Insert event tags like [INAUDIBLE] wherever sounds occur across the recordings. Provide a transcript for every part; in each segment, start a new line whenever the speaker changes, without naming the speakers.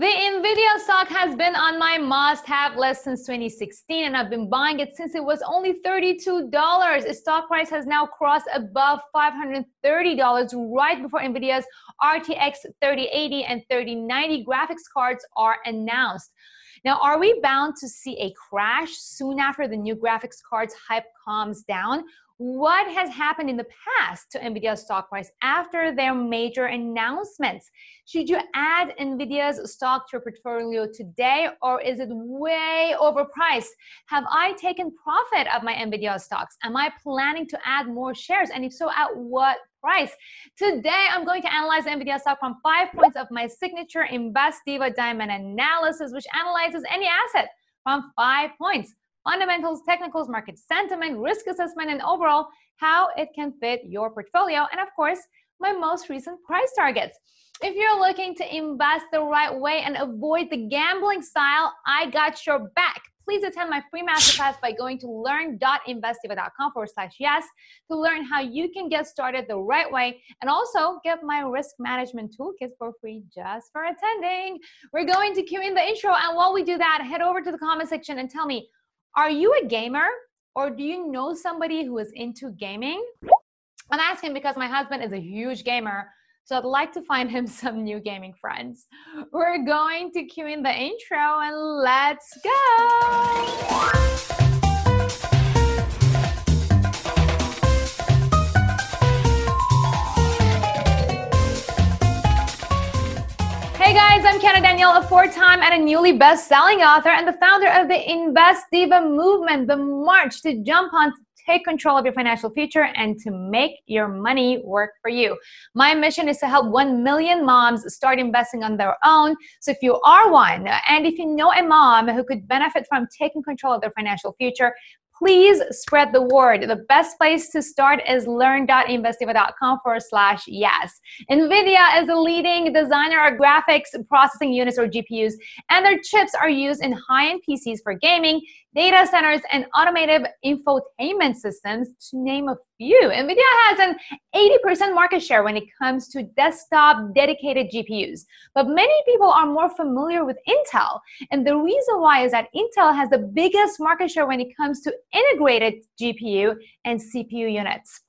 The Nvidia stock has been on my must have list since 2016, and I've been buying it since it was only $32. Its stock price has now crossed above $530 right before Nvidia's RTX 3080 and 3090 graphics cards are announced. Now, are we bound to see a crash soon after the new graphics cards hype calms down? What has happened in the past to NVIDIA's stock price after their major announcements. Should you add NVIDIA's stock to your portfolio today or is it way overpriced? Have I taken profit of my NVIDIA stocks? Am I planning to add more shares? And if so, at what price? Today, I'm going to analyze NVIDIA stock from five points of my signature Invest Diva Diamond analysis, which analyzes any asset from five points fundamentals, technicals, market sentiment, risk assessment, and overall how it can fit your portfolio. And of course, my most recent price targets. If you're looking to invest the right way and avoid the gambling style, I got your back. Please attend my free masterclass by going to learn.investdiva.com forward slash yes to learn how you can get started the right way and also get my risk management toolkit for free just for attending. We're going to cue in the intro, and while we do that, head over to the comment section and tell me are you a gamer or do you know somebody who is into gaming? I'm asking because my husband is a huge gamer, so I'd like to find him [LAUGHS] some new gaming friends. We're going to cue in the intro and let's go. Danial, a four-time and a newly best-selling author and the founder of the Invest Diva movement, the march to jump on to take control of your financial future and to make your money work for you. My mission is to help 1 million moms start investing on their own. So if you are one and if you know a mom who could benefit from taking control of their financial future, please spread the word. The best place to start is learn.investdiva.com forward slash yes. NVIDIA is the leading designer of graphics processing units or GPUs, and their chips are used in high-end PCs for gaming, data centers, and automated infotainment systems, to name a few. NVIDIA has an 80% market share when it comes to desktop dedicated GPUs. But many people are more familiar with Intel. And the reason why is that Intel has the biggest market share when it comes to integrated GPU and CPU units.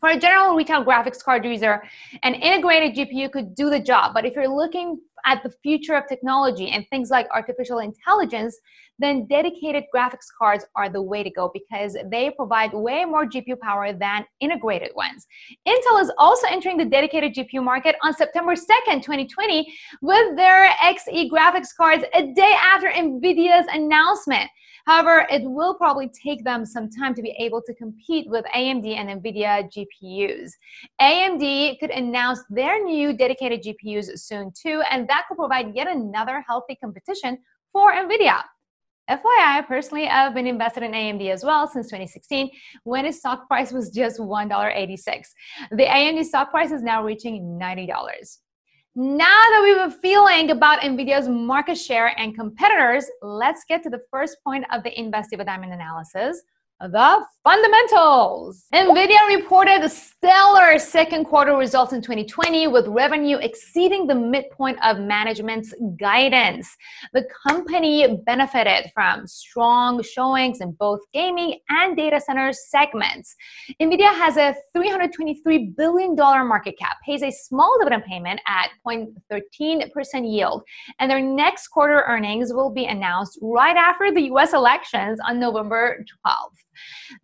For a general retail graphics card user, an integrated GPU could do the job. But if you're looking at the future of technology and things like artificial intelligence, then dedicated graphics cards are the way to go because they provide way more GPU power than integrated ones. Intel is also entering the dedicated GPU market on September 2nd, 2020, with their Xe graphics cards a day after NVIDIA's announcement. However, it will probably take them some time to be able to compete with AMD and NVIDIA GPUs. AMD could announce their new dedicated GPUs soon too, and that could provide yet another healthy competition for NVIDIA. FYI, personally, I've been invested in AMD as well since 2016 when its stock price was just $1.86. The AMD stock price is now reaching $90. Now that we have a feeling about NVIDIA's market share and competitors, let's get to the first point of the Invest Diva Diamond analysis, the fundamentals. NVIDIA reported stellar second quarter results in 2020 with revenue exceeding the midpoint of management's guidance. The company benefited from strong showings in both gaming and data center segments. NVIDIA has a $323 billion market cap, pays a small dividend payment at 0.13% yield, and their next quarter earnings will be announced right after the US elections on November 12th.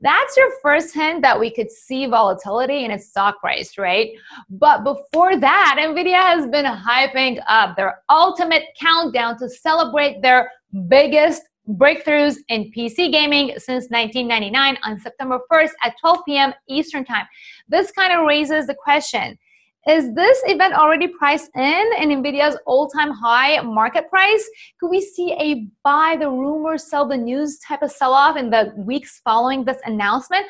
That's your first hint that we could see volatility in its stock price, right? But before that, NVIDIA has been hyping up their ultimate countdown to celebrate their biggest breakthroughs in PC gaming since 1999 on September 1st at 12 p.m. Eastern Time. This kind of raises the question is this event already priced in in NVIDIA's all-time high market price? Could we see a buy the rumor, sell the news type of sell-off in the weeks following this announcement?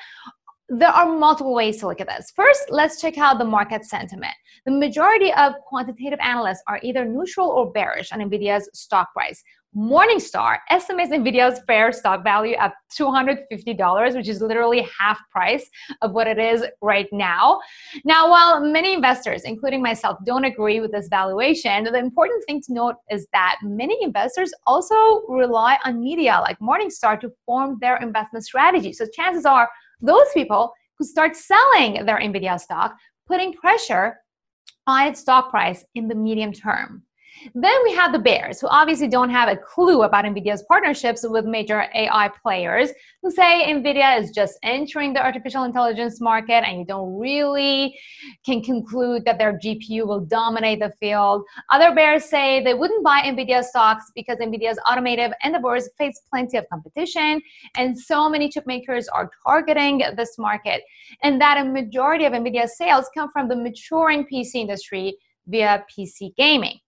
there are multiple ways to look at this. First, let's check out the market sentiment. The majority of quantitative analysts are either neutral or bearish on NVIDIA's stock price. Morningstar estimates NVIDIA's fair stock value at $250, which is literally half price of what it is right now. Now, while many investors, including myself, don't agree with this valuation, the important thing to note is that many investors also rely on media like Morningstar to form their investment strategy. So chances are those people who start selling their NVIDIA stock, putting pressure on its stock price in the medium term. Then we have the bears, who obviously don't have a clue about NVIDIA's partnerships with major AI players, who say NVIDIA is just entering the artificial intelligence market and you don't really can conclude that their GPU will dominate the field. Other bears say they wouldn't buy NVIDIA stocks because NVIDIA's automotive endeavors face plenty of competition and so many chip makers are targeting this market, and that a majority of NVIDIA's sales come from the maturing PC industry via PC gaming.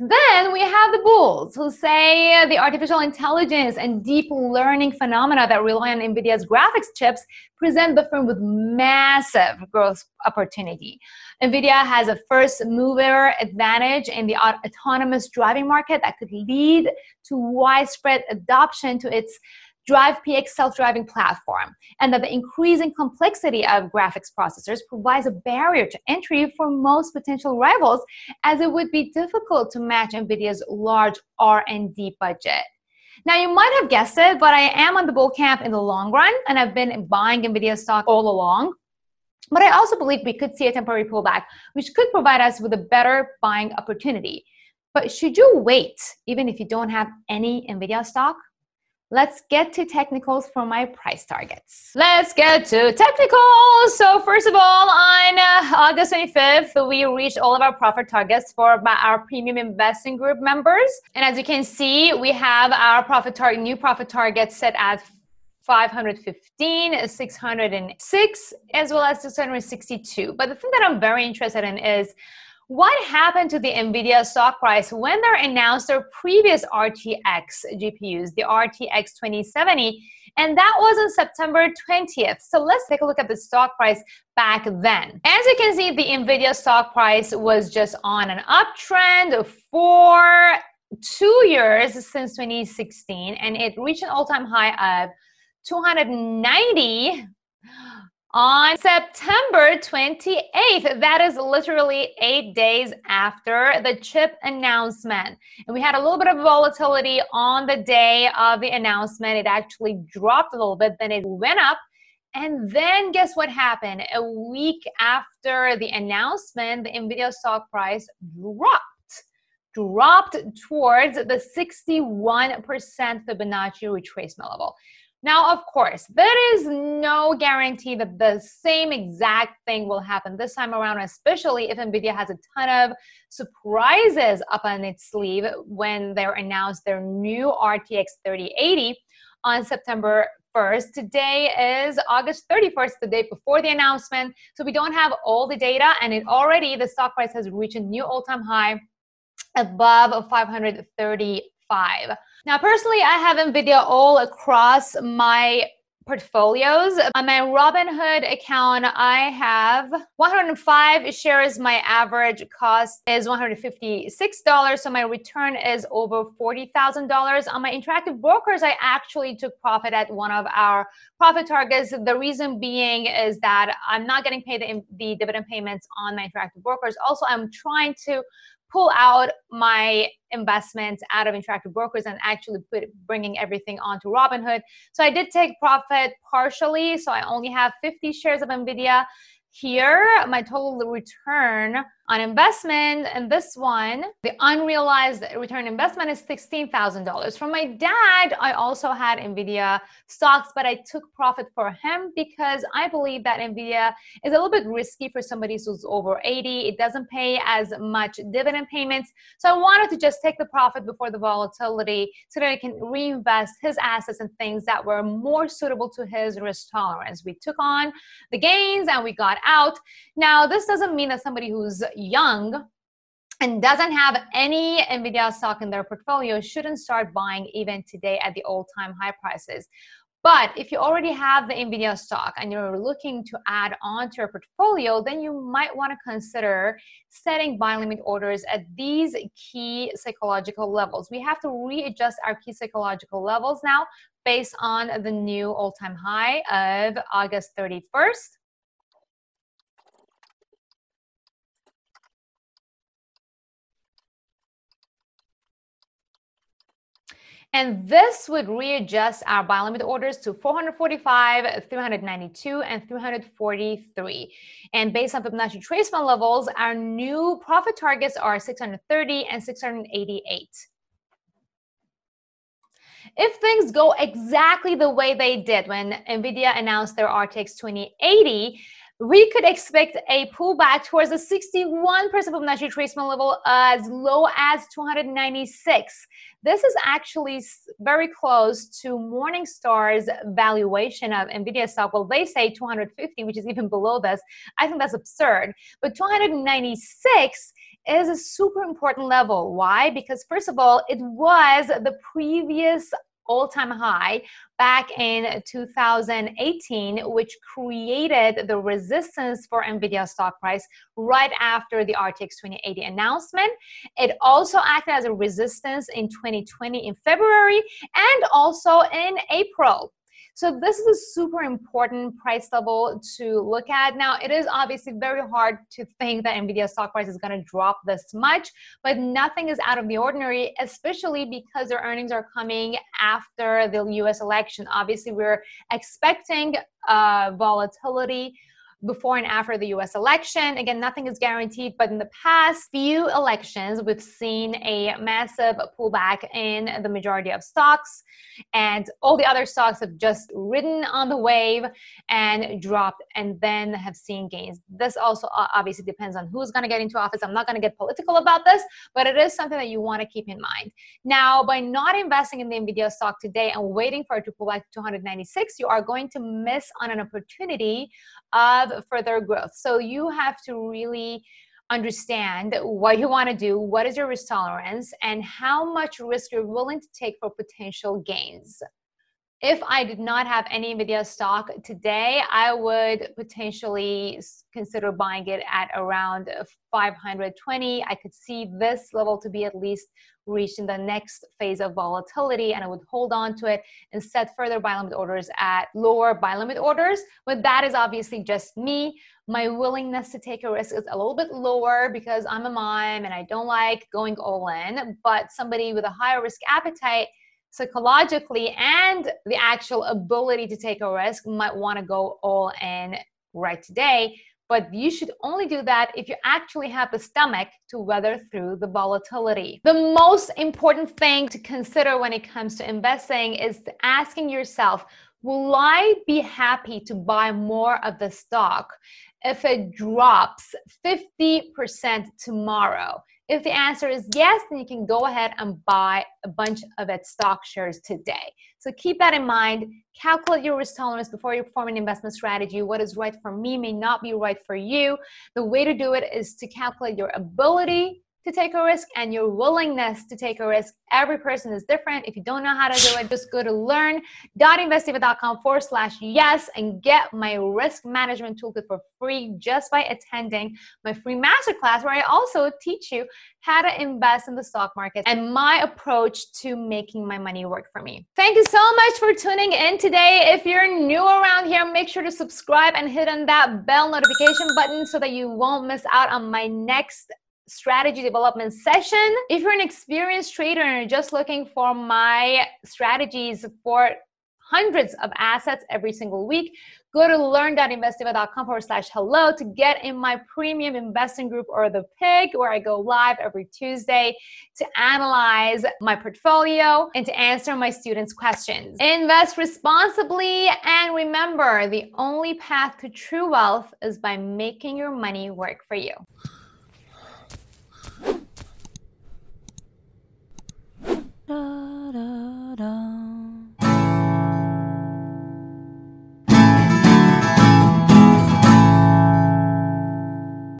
Then we have the bulls who say the artificial intelligence and deep learning phenomena that rely on NVIDIA's graphics chips present the firm with massive growth opportunity. NVIDIA has a first mover advantage in the autonomous driving market that could lead to widespread adoption to its Drive PX self-driving platform, and that the increasing complexity of graphics processors provides a barrier to entry for most potential rivals, as it would be difficult to match NVIDIA's large R&D budget. Now, you might have guessed it, but I am on the bull camp in the long run, and I've been buying NVIDIA stock all along. But I also believe we could see a temporary pullback, which could provide us with a better buying opportunity. But should you wait, even if you don't have any NVIDIA stock? Let's get to technicals for my price targets. Let's get to technicals. So first of all, on uh, August 25th, we reached all of our profit targets for our premium investing group members. And as you can see, we have our profit target, new profit target set at 515, 606, as well as 662. But the thing that I'm very interested in is what happened to the NVIDIA stock price when they announced their previous RTX GPUs, the RTX 2070? And that was on September 20th. So let's take a look at the stock price back then. As you can see, the NVIDIA stock price was just on an uptrend for two years since 2016, and it reached an all time high of 290 on September 28th. That is literally eight days after the chip announcement. And we had a little bit of volatility on the day of the announcement. It actually dropped a little bit, then it went up. And then guess what happened? A week after the announcement, the Nvidia stock price dropped dropped towards the 61% Fibonacci retracement level. Now, of course, there is no guarantee that the same exact thing will happen this time around, especially if NVIDIA has a ton of surprises up on its sleeve when they announce their new RTX 3080 on September 1st. Today is August 31st, the day before the announcement. So we don't have all the data, and it already the stock price has reached a new all-time high above 535. Now, personally, I have NVIDIA all across my portfolios. On my Robinhood account, I have 105 shares. My average cost is $156. So my return is over $40,000. On my interactive brokers, I actually took profit at one of our profit targets. The reason being is that I'm not getting paid the, the dividend payments on my interactive brokers. Also, I'm trying to pull out my investments out of interactive brokers and actually put bringing everything onto Robinhood. So I did take profit partially. So I only have 50 shares of Nvidia here. My total return on investment and this one the unrealized return investment is $16000 from my dad i also had nvidia stocks but i took profit for him because i believe that nvidia is a little bit risky for somebody who's over 80 it doesn't pay as much dividend payments. So i wanted to just take the profit before the volatility so that i can reinvest his assets and things that were more suitable to his risk tolerance. We took on the gains and we got out. Now this doesn't mean that somebody who's young and doesn't have any Nvidia stock in their portfolio shouldn't start buying even today at the all-time high prices. But if you already have the NVIDIA stock and you're looking to add on to your portfolio, then you might want to consider setting buy limit orders at these key psychological levels. We have to readjust our key psychological levels now based on the new all time high of August 31st. And this would readjust our buy limit orders to 445, 392, and 343. And based on Fibonacci retracement levels, our new profit targets are 630 and 688. If things go exactly the way they did when NVIDIA announced their RTX 2080, we could expect a pullback towards the 61% Fibonacci retracement level as low as 296. This is actually very close to Morningstar's valuation of Nvidia stock. Well, they say 250, which is even below this. I think that's absurd. But 296 is a super important level. Why? Because first of all, it was the previous all-time high back in 2018 which created the resistance for nvidia stock price right after the rtx 2080 announcement. It also acted as a resistance in 2020 in february and also in april so this is a super important price level to look at. Now, it is obviously very hard to think that Nvidia stock price is going to drop this much, but nothing is out of the ordinary, especially because their earnings are coming after the US election. Obviously, we're expecting uh, volatility before and after the US election. Again, nothing is guaranteed, but in the past few elections, we've seen a massive pullback in the majority of stocks, and all the other stocks have just ridden on the wave and dropped and then have seen gains. This also obviously depends on who's going to get into office. I'm not going to get political about this, but it is something that you want to keep in mind. Now, by not investing in the Nvidia stock today and waiting for it to pull back to 296, you are going to miss on an opportunity of further growth. So you have to really understand what you want to do, what is your risk tolerance, and how much risk you're willing to take for potential gains. If I did not have any Nvidia stock today, I would potentially consider buying it at around 520. I could see this level to be at least reached in the next phase of volatility, and I would hold on to it and set further buy limit orders at lower buy limit orders. But that is obviously just me. My willingness to take a risk is a little bit lower because I'm a mom and I don't like going all in. But somebody with a higher risk appetite psychologically and the actual ability to take a risk might want to go all in right today but you should only do that if you actually have the stomach to weather through the volatility. The most important thing to consider when it comes to investing is asking yourself, will I be happy to buy more of the stock if it drops 50% tomorrow? If the answer is yes, then you can go ahead and buy a bunch of its stock shares today. So keep that in mind. Calculate your risk tolerance before you form an investment strategy. What is right for me may not be right for you. The way to do it is to calculate your ability to take a risk and your willingness to take a risk. Every person is different. If you don't know how to do it, just go to learn.investdiva.com forward slash yes and get my risk management toolkit for free just by attending my free masterclass where I also teach you how to invest in the stock market and my approach to making my money work for me. Thank you so much for tuning in today. If you're new around here, make sure to subscribe and hit on that bell notification button so that you won't miss out on my next strategy development session. If you're an experienced trader and you're just looking for my strategies for hundreds of assets every single week, go to learn.investdiva.com forward slash hello to get in my premium investing group or the pig where I go live every Tuesday to analyze my portfolio and to answer my students' questions. Invest responsibly and remember the only path to true wealth is by making your money work for you. da da da.